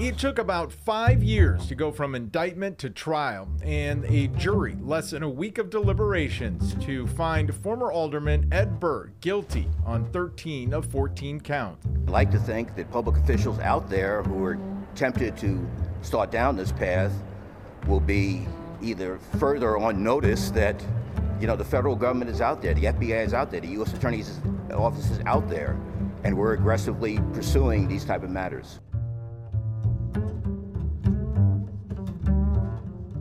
It took about five years to go from indictment to trial, and a jury less than a week of deliberations to find former Alderman Ed Burke guilty on 13 of 14 counts. I'd like to think that public officials out there who are tempted to start down this path will be either further on notice that you know the federal government is out there, the FBI is out there, the U.S. Attorney's office is out there, and we're aggressively pursuing these type of matters.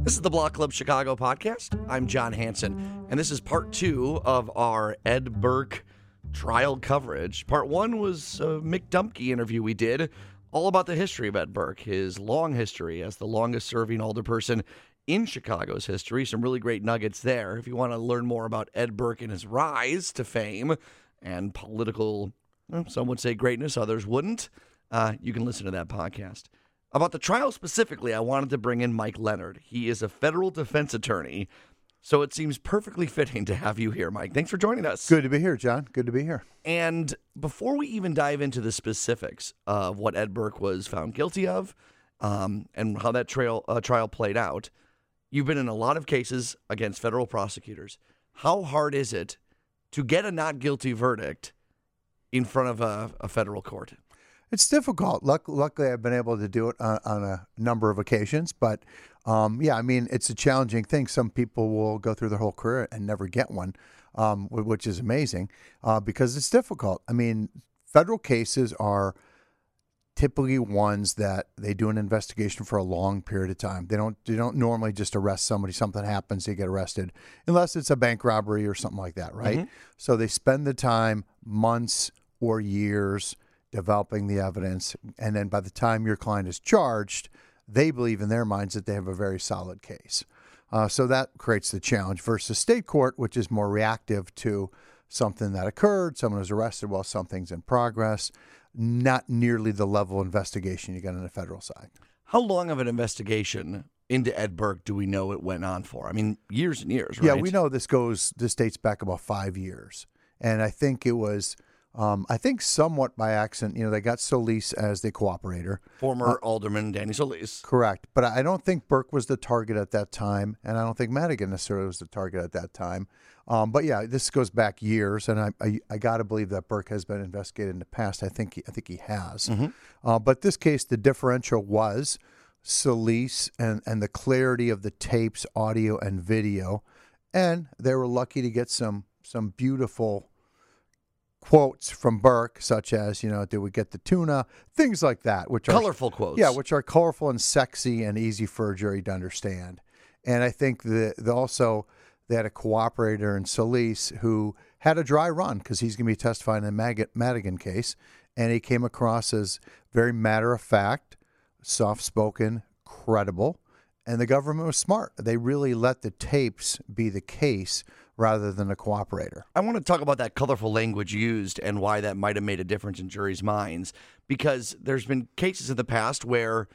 This is the Block Club Chicago podcast. I'm Jon Hansen, and this is part two of our Ed Burke trial coverage. Part one was a Mick Dumke interview we did, all about the history of Ed Burke, his long history as the longest serving alderperson in Chicago's history. Some really great nuggets there. If you want to learn more about Ed Burke and his rise to fame and political, some would say greatness, others wouldn't, uh, you can listen to that podcast. About the trial specifically, I wanted to bring in Mike Leonard. He is a federal defense attorney, so it seems perfectly fitting to have you here, Mike. Thanks for joining us. Good to be here, Jon. Good to be here. And before we even dive into the specifics of what Ed Burke was found guilty of um, and how that trail, uh, trial played out, you've been in a lot of cases against federal prosecutors. How hard is it to get a not guilty verdict in front of a, a federal court? It's difficult. Luck, luckily, I've been able to do it on, on a number of occasions. But um, yeah, I mean, it's a challenging thing. Some people will go through their whole career and never get one, um, which is amazing uh, because it's difficult. I mean, federal cases are typically ones that they do an investigation for a long period of time. They don't they don't normally just arrest somebody. Something happens, they get arrested, unless it's a bank robbery or something like that, right? Mm-hmm. So they spend the time, months or years developing the evidence, and then by the time your client is charged, they believe in their minds that they have a very solid case. Uh, so that creates the challenge versus state court, which is more reactive to something that occurred, someone was arrested while something's in progress, not nearly the level of investigation you get on the federal side. How long of an investigation into Ed Burke do we know it went on for? I mean, years and years, right? Yeah, we know this goes, this dates back about five years. And I think it was um, I think somewhat by accident, you know, they got Solis as the cooperator. Former uh, Alderman Danny Solis. Correct. But I don't think Burke was the target at that time, and I don't think Madigan necessarily was the target at that time. Um, but yeah, this goes back years, and I I, I got to believe that Burke has been investigated in the past. I think he, I think he has. Mm-hmm. Uh, but this case, the differential was Solis and and the clarity of the tapes, audio and video, and they were lucky to get some some beautiful quotes from Burke, such as, you know, did we get the tuna? Things like that, which colorful are colorful quotes. Yeah, which are colorful and sexy and easy for a jury to understand. And I think that also they had a cooperator in Solis who had a dry run because he's going to be testifying in the Madigan case. And he came across as very matter of fact, soft spoken, credible. And the government was smart. They really let the tapes be the case rather than a cooperator. I want to talk about that colorful language used and why that might have made a difference in juries' minds because there's been cases in the past where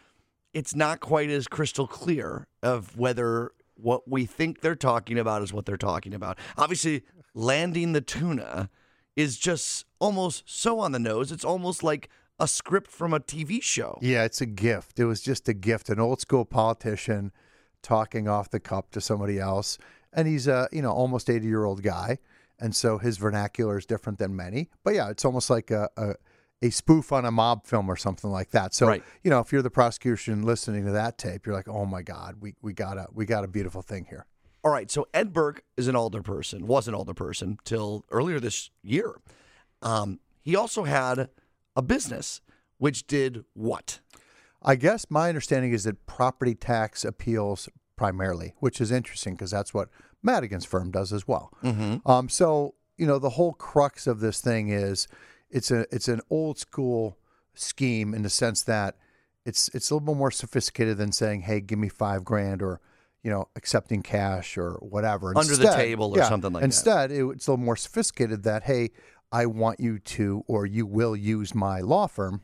it's not quite as crystal clear of whether what we think they're talking about is what they're talking about. Obviously, landing the tuna is just almost so on the nose. It's almost like a script from a TV show. Yeah, it's a gift. It was just a gift. An old school politician talking off the cup to somebody else and he's a you know almost 80 year old guy. And so his vernacular is different than many. But yeah it's almost like a, a, a spoof on a mob film or something like that. So right. you know if you're the prosecution listening to that tape you're like oh my god we, we got a we got a beautiful thing here. All right. So ed burke is an alderperson was an alderperson till earlier this year. Um, he also had a business which did what? I guess my understanding is that property tax appeals primarily, which is interesting because that's what Madigan's firm does as well. Mm-hmm. Um, so you know the whole crux of this thing is it's a it's an old school scheme in the sense that it's it's a little bit more sophisticated than saying, "Hey, give me five grand," or you know, accepting cash or whatever under instead, the table or yeah, something like instead, that. Instead, it, it's a little more sophisticated. That hey, I want you to or you will use my law firm,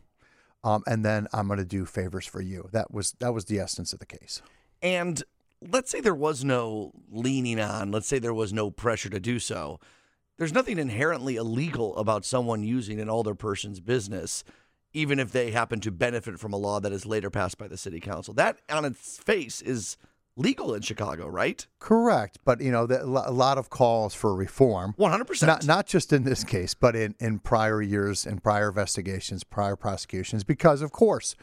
um, and then I'm going to do favors for you. That was that was the essence of the case. And let's say there was no leaning on, let's say there was no pressure to do so. There's nothing inherently illegal about someone using an alderperson's business. even if they happen to benefit from a law that is later passed by the city council. That on its face is legal in Chicago, right? Correct, but you know, the, a lot of calls for reform. One hundred percent. Not not just in this case, but in in prior years, in prior investigations, prior prosecutions, because of course.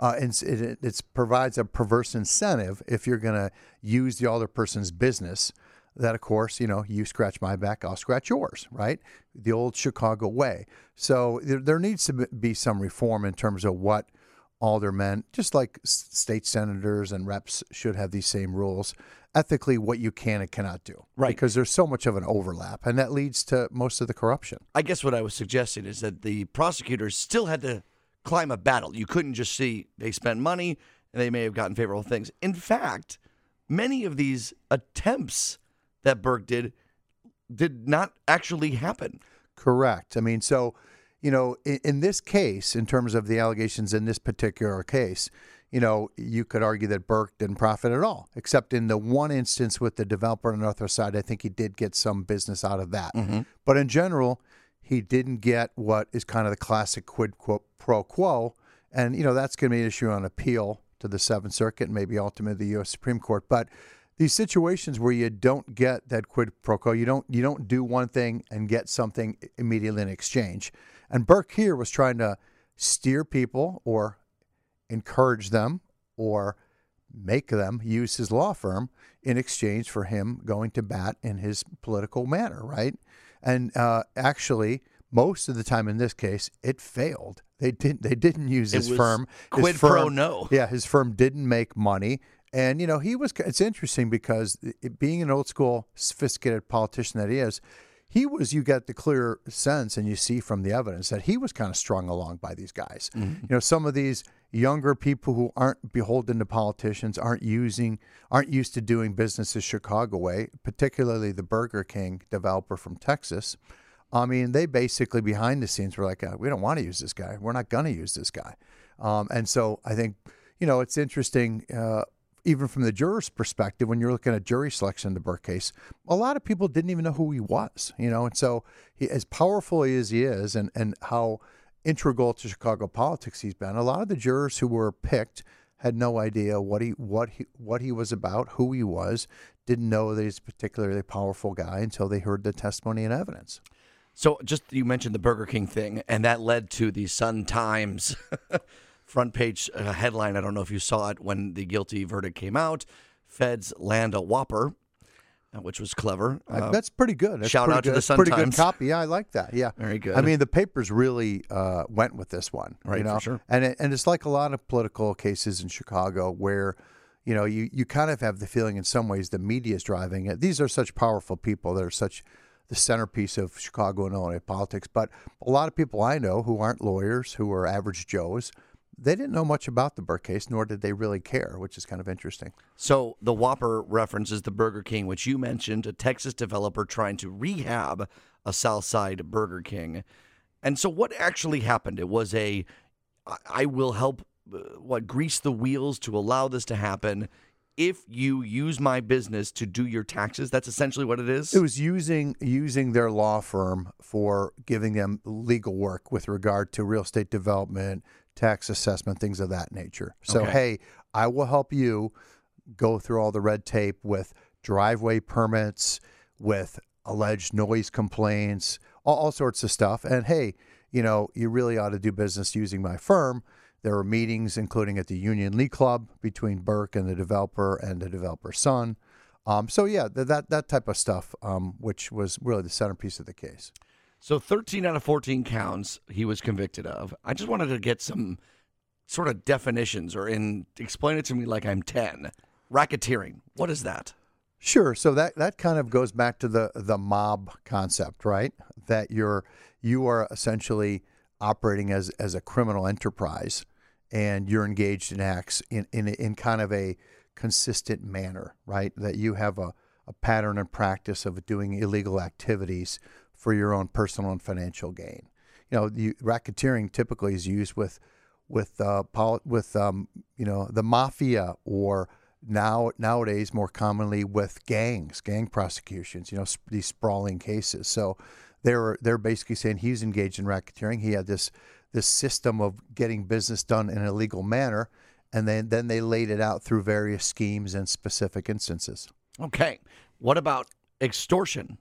Uh, it, it, it provides a perverse incentive if you're going to use the other person's business that of course you know you scratch my back i'll scratch yours right? The old chicago way. So there, there needs to be some reform in terms of what aldermen just like state senators and reps should have these same rules ethically what you can and cannot do. Right. Because there's so much of an overlap and that leads to most of the corruption. I guess what i was suggesting is that the prosecutors still had to climb a battle you couldn't just see they spent money and they may have gotten favorable things in fact many of these attempts that Burke did did not actually happen. Correct. I mean, so, you know, in, in, this case, in terms of the allegations in this particular case, you know, you could argue that Burke didn't profit at all, except in the one instance with the developer on the Northwest side, I think he did get some business out of that. Mm-hmm. But in general, he didn't get what is kind of the classic quid pro quo. And, you know, that's going to be an issue on appeal to the Seventh Circuit and maybe ultimately the U.S. Supreme Court. But these situations where you don't get that quid pro quo, you don't you don't do one thing and get something immediately in exchange. And Burke here was trying to steer people or encourage them or make them use his law firm in exchange for him going to bat in his political manner, right? And uh, actually, most of the time in this case, it failed. They didn't. They didn't use his firm. Quid his firm, pro no. Yeah, his firm didn't make money. And you know, he was. It's interesting because it, being an old school, sophisticated politician that he is, he was. You get the clear sense, and you see from the evidence that he was kind of strung along by these guys. Mm-hmm. You know, some of these younger people who aren't beholden to politicians, aren't using, aren't used to doing business the Chicago way. Particularly the Burger King developer from Texas. I mean, they basically behind the scenes were like, uh, "We don't want to use this guy. We're not going to use this guy." Um, and so I think, you know, it's interesting. Uh, even from the juror's perspective, when you're looking at jury selection in the Burke case, a lot of people didn't even know who he was, you know. And so, he, as powerful as he is, and and how integral to Chicago politics he's been, a lot of the jurors who were picked had no idea what he what he what he was about, who he was, didn't know that he's a particularly powerful guy until they heard the testimony and evidence. So, just you mentioned the Burger King thing, and that led to the Sun Times. front page uh, headline. I don't know if you saw it when the guilty verdict came out. Feds land a Whopper, which was clever. Uh, that's pretty good. That's shout pretty out to good. the Sun pretty Times. good copy. Yeah, I like that. Yeah, very good. I mean, the papers really uh, went with this one, right? You know? For sure. And it, and it's like a lot of political cases in Chicago where. You know, you, you kind of have the feeling in some ways the media is driving it. These are such powerful people that are such the centerpiece of Chicago and Illinois politics. But a lot of people I know who aren't lawyers, who are average Joes, they didn't know much about the Burke case, nor did they really care, which is kind of interesting. So the Whopper references the Burger King, which you mentioned, a Texas developer trying to rehab a South Side Burger King. And so what actually happened? It was a, I will help, uh, what, grease the wheels to allow this to happen if you use my business to do your taxes that's essentially what it is it was using using their law firm for giving them legal work with regard to real estate development tax assessment things of that nature so Okay. hey i will help you go through all the red tape with driveway permits with alleged noise complaints all, all sorts of stuff and hey you know you really ought to do business using my firm there were meetings, including at the Union League Club, between Burke and the developer and the developer's son. Um, so yeah, th- that that type of stuff, um, which was really the centerpiece of the case. So 13 out of 14 counts he was convicted of. I just wanted to get some sort of definitions or in explain it to me like I'm 10. Racketeering. What is that? Sure. So that that kind of goes back to the the mob concept, right? That you're you are essentially operating as as a criminal enterprise, and you're engaged in acts in in in kind of a consistent manner, right? That you have a a pattern and practice of doing illegal activities for your own personal and financial gain. You know, you, racketeering typically is used with with uh, poli- with um, you know the mafia or now nowadays more commonly with gangs, gang prosecutions. You know, sp- these sprawling cases. So they're they're basically saying he's engaged in racketeering. He had this this system of getting business done in a legal manner, and then then they laid it out through various schemes and specific instances. Okay. What about extortion?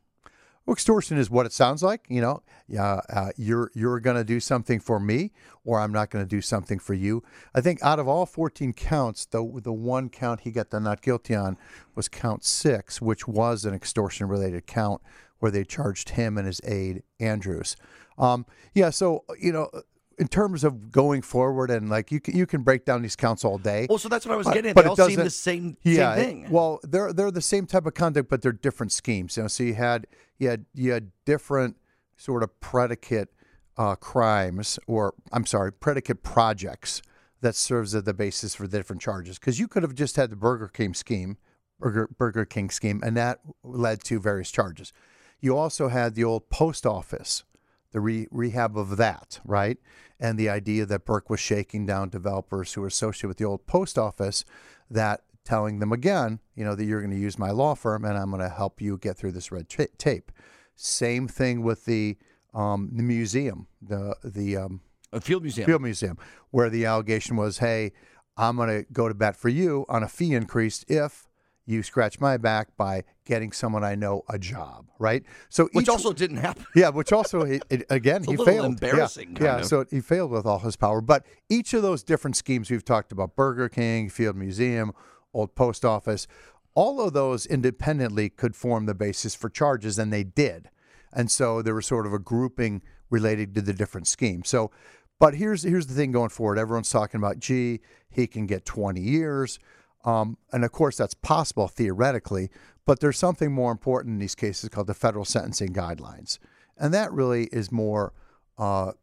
Well, extortion is what it sounds like. You know, yeah, uh, you're you're going to do something for me, or I'm not going to do something for you. I think out of all 14 counts, the the one count he got the not guilty on was count six, which was an extortion related count where they charged him and his aide Andrews. Um, yeah, so you know, in terms of going forward and like you can, you can break down these counts all day. Well, so that's what I was But- getting at. but They all seem the same, yeah, same it- thing. well, they're they're the same type of conduct, but they're different schemes. You know, so you had you had you had different sort of predicate uh, crimes, or I'm sorry, predicate projects that serves as the basis for the different charges. Because you could have just had the Burger King scheme, Burger Burger King scheme, and that led to various charges. You also had the old post office, the re- rehab of that, right? And the idea that Burke was shaking down developers who were associated with the old post office, that telling them again, you know, that you're going to use my law firm and I'm going to help you get through this red ta- tape. Same thing with the um, the museum, the the um, A field museum. Field Museum, where the allegation was, "Hey, I'm going to go to bat for you on a fee increase if you scratch my back by getting someone I know a job." Right. So which each- also didn't happen. yeah, which also it, it- again he failed. embarrassing, Yeah, yeah so he failed with all his power. But each of those different schemes we've talked about: Burger King, Field Museum, Old Post Office. All of those independently could form the basis for charges, and they did. And so there was sort of a grouping related to the different schemes. So, but here's here's the thing going forward. Everyone's talking about, gee, he can get 20 years. Um, and of course, that's possible theoretically, but there's something more important in these cases called the federal sentencing guidelines. And that really is more, uh,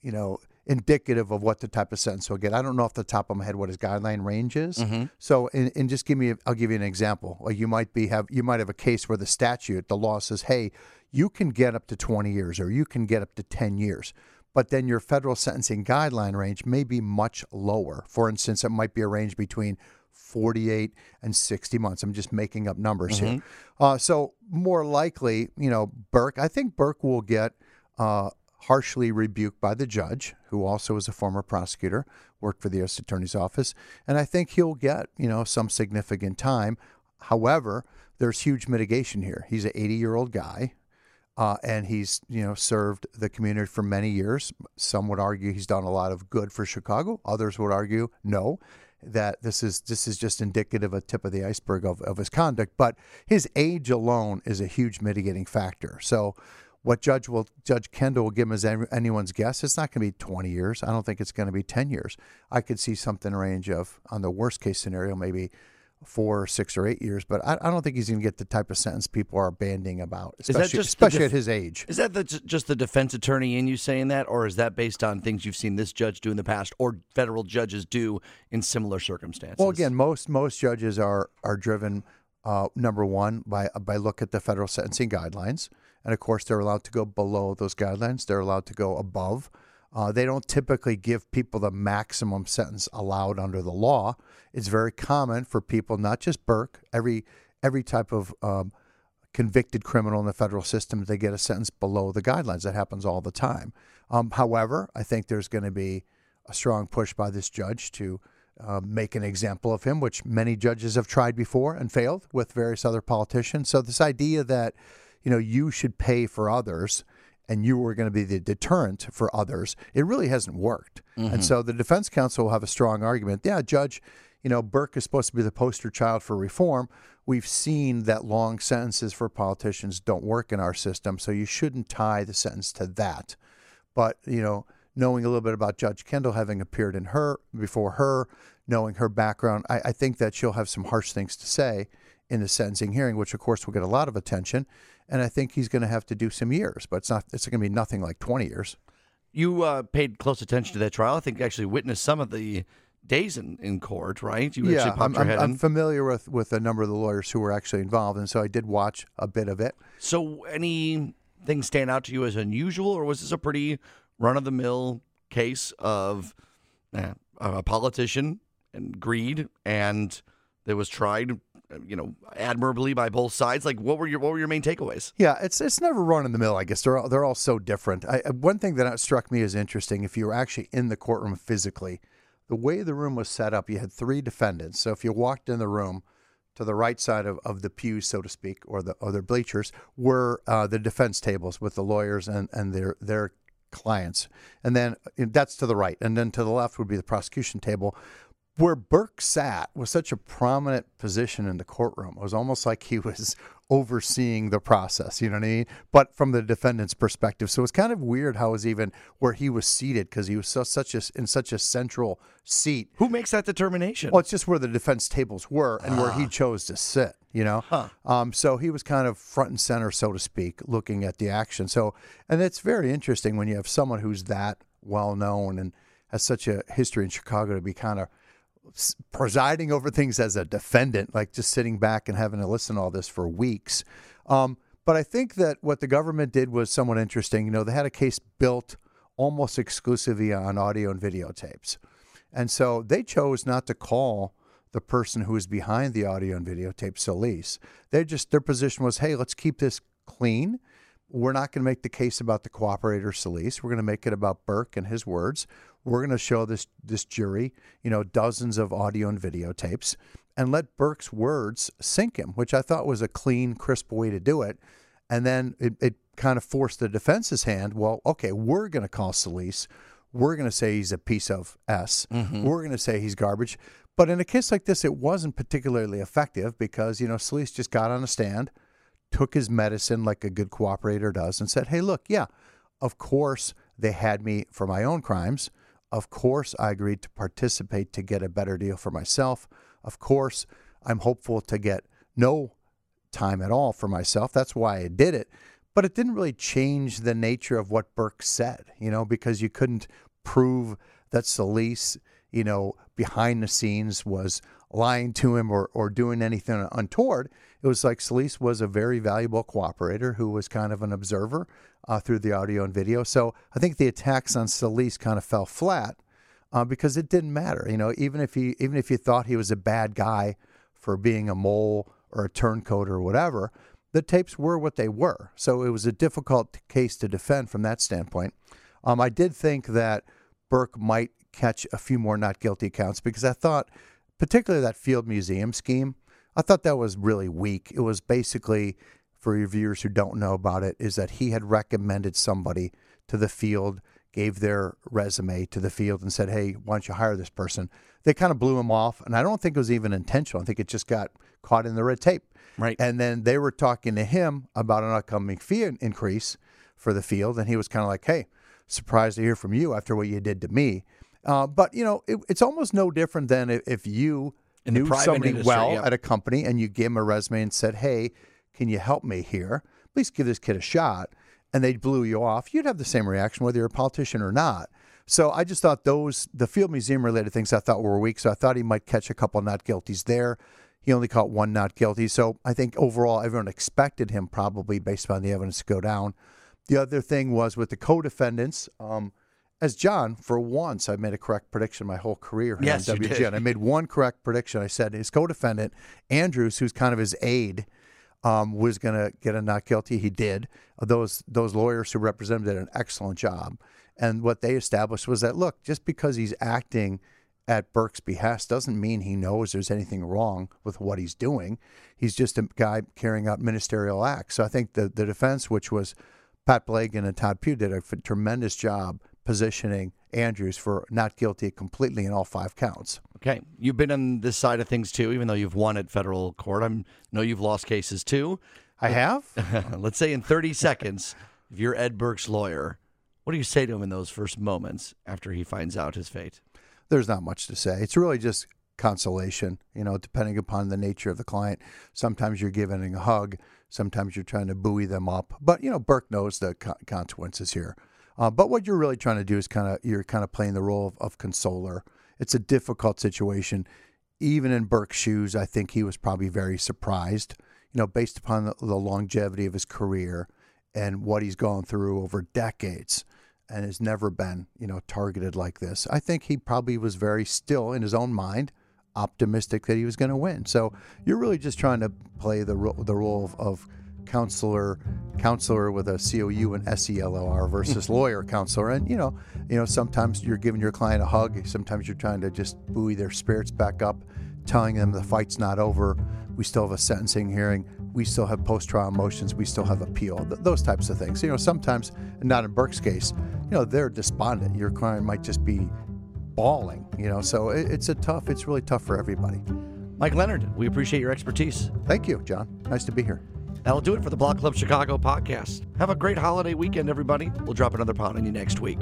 you know, indicative of what the type of sentence he'll get. I don't know off the top of my head what his guideline range is. So, and, and just give me, I'll give you an example. Like you might be have, you might have a case where the statute, the law says, hey, you can get up to 20 years or you can get up to 10 years. But then your federal sentencing guideline range may be much lower. For instance, it might be a range between 48 and 60 months. I'm just making up numbers here. Uh, so more likely, you know, Burke, I think Burke will get uh, harshly rebuked by the judge, who also is a former prosecutor, worked for the U.S. Attorney's Office, and I think he'll get, you know, some significant time. However, there's huge mitigation here. He's an 80 year old guy. Uh, and he's you know served the community for many years. Some would argue he's done a lot of good for Chicago. Others would argue no, that this is this is just indicative a tip of the iceberg of, of his conduct. But his age alone is a huge mitigating factor. So what Judge will Judge Kendall will give him as anyone's guess. It's not going to be 20 years. I don't think it's going to be 10 years. I could see something range of on the worst case scenario maybe four, six, or eight years. But I, I don't think he's going to get the type of sentence people are banding about, that especially, just especially def- at his age. Is that the, just the defense attorney in you saying that, or is that based on things you've seen this judge do in the past, or federal judges do in similar circumstances? Well, again, most most judges are are driven uh, number one by by look at the federal sentencing guidelines, and of course they're allowed to go below those guidelines. They're allowed to go above. Uh, they don't typically give people the maximum sentence allowed under the law. It's very common for people, not just Burke, every every type of um, convicted criminal in the federal system, they get a sentence below the guidelines. That happens all the time. Um, however, I think there's going to be a strong push by this judge to uh, make an example of him, which many judges have tried before and failed with various other politicians. So this idea that you know you should pay for others and you were going to be the deterrent for others, it really hasn't worked. And mm-hmm. so the defense counsel will have a strong argument. Yeah, judge, you know, Burke is supposed to be the poster child for reform. We've seen that long sentences for politicians don't work in our system, so you shouldn't tie the sentence to that. But, you know, knowing a little bit about Judge Kendall, having appeared in her before her, knowing her background, I, I think that she'll have some harsh things to say in the sentencing hearing, which of course will get a lot of attention. And I think he's going to have to do some years, but it's not. It's going to be nothing like twenty years. You uh, paid close attention to that trial. I think actually witnessed some of the days in, in court, right? You yeah, actually popped I'm, I'm, I'm familiar with with a number of the lawyers who were actually involved, and so I did watch a bit of it. So, anything stand out to you as unusual, or was this a pretty run of the mill case of eh, a politician and greed, and that was tried you know, admirably by both sides. Like, what were your what were your main takeaways? Yeah, it's it's never run in the mill. I guess they're all, they're all so different. I, one thing that struck me as interesting, if you were actually in the courtroom physically, the way the room was set up, you had three defendants. So if you walked in the room, to the right side of, of the pews, so to speak, or the other bleachers, were uh, the defense tables with the lawyers and, and their their clients. And then uh, that's to the right. And then to the left would be the prosecution table. Where Burke sat was such a prominent position in the courtroom. It was almost like he was overseeing the process, you know what I mean? But from the defendant's perspective. So it's kind of weird how it was even where he was seated because he was so, such a, in such a central seat. Who makes that determination? Well, it's just where the defense tables were and where he ah. chose to sit, you know? Huh. Um, so he was kind of front and center, so to speak, looking at the action. So, and it's very interesting when you have someone who's that well known and has such a history in Chicago to be kind of presiding over things as a defendant, like just sitting back and having to listen to all this for weeks. Um, but I think that what the government did was somewhat interesting. You know, they had a case built almost exclusively on audio and videotapes. And so they chose not to call the person who was behind the audio and videotape Solis. They just their position was, hey, let's keep this clean. We're not going to make the case about the cooperator Solis. We're going to make it about Burke and his words. We're going to show this this jury, you know, dozens of audio and videotapes, and let Burke's words sink him, which I thought was a clean, crisp way to do it. And then it, it kind of forced the defense's hand. Well, okay, we're going to call Solis. We're going to say he's a piece of S. Mm-hmm. We're going to say he's garbage. But in a case like this, it wasn't particularly effective because, you know, Solis just got on a stand, took his medicine like a good cooperator does, and said, hey, look, yeah, of course they had me for my own crimes. Of course, I agreed to participate to get a better deal for myself. Of course, I'm hopeful to get no time at all for myself. That's why I did it. But it didn't really change the nature of what Burke said, you know, because you couldn't prove that Solis, you know, behind the scenes was lying to him or, or doing anything untoward. It was like Solis was a very valuable cooperator who was kind of an observer uh, through the audio and video. So I think the attacks on Solis kind of fell flat uh, because it didn't matter. You know, even if he even if you thought he was a bad guy for being a mole or a turncoat or whatever, the tapes were what they were. So it was a difficult case to defend from that standpoint. Um, I did think that Burke might catch a few more not guilty counts because I thought, particularly that Field Museum scheme, I thought that was really weak. It was basically for your viewers who don't know about it, is that he had recommended somebody to the field, gave their resume to the field, and said, Hey, why don't you hire this person? They kind of blew him off. And I don't think it was even intentional. I think it just got caught in the red tape. Right. And then they were talking to him about an upcoming fee increase for the field. And he was kind of like, Hey, surprised to hear from you after what you did to me. Uh, but, you know, it, it's almost no different than if, if you in knew somebody industry, well yeah. at a company and you gave him a resume and said, Hey, can you help me here? At least give this kid a shot. And they blew you off. You'd have the same reaction whether you're a politician or not. So I just thought those, the Field Museum related things I thought were weak. So I thought he might catch a couple not guilties there. He only caught one not guilty. So I think overall everyone expected him probably based upon the evidence to go down. The other thing was with the co defendants. Um, as Jon, for once, I made a correct prediction my whole career yes, on WGN. I made one correct prediction. I said his co defendant, Andrews, who's kind of his aide, um, was going to get a not guilty. He did. Those those lawyers who represented him did an excellent job. And what they established was that look, just because he's acting at Burke's behest doesn't mean he knows there's anything wrong with what he's doing. He's just a guy carrying out ministerial acts. So I think the the defense, which was Pat Blegen and Todd Pugh, did a tremendous job positioning Andrews for not guilty completely in all five counts. Okay, you've been on this side of things too, even though you've won at federal court. I know you've lost cases too. I have. Let's say in 30 seconds, if you're Ed Burke's lawyer, what do you say to him in those first moments after he finds out his fate? There's not much to say. It's really just consolation, you know, depending upon the nature of the client. Sometimes you're giving a hug, sometimes you're trying to buoy them up. But, you know, Burke knows the consequences here. Uh, but what you're really trying to do is kind of you're kind of playing the role of, of consoler. It's a difficult situation. Even in Burke's shoes, I think he was probably very surprised, you know, based upon the, the longevity of his career and what he's gone through over decades and has never been, you know, targeted like this. I think he probably was very still in his own mind optimistic that he was going to win. So you're really just trying to play the ro- the role of, of counselor counselor with a C O U and S E L O R versus lawyer counselor. And you know, you know, sometimes you're giving your client a hug. Sometimes you're trying to just buoy their spirits back up, telling them the fight's not over. We still have a sentencing hearing. We still have post-trial motions. We still have appeal. Th- those types of things. You know, sometimes, not in Burke's case, you know, they're despondent. Your client might just be bawling. You know, so it, it's a tough. It's really tough for everybody. Mike Leonard, we appreciate your expertise. Thank you, Jon. Nice to be here. That'll do it for the Block Club Chicago podcast. Have a great holiday weekend, everybody. We'll drop another pod on you next week.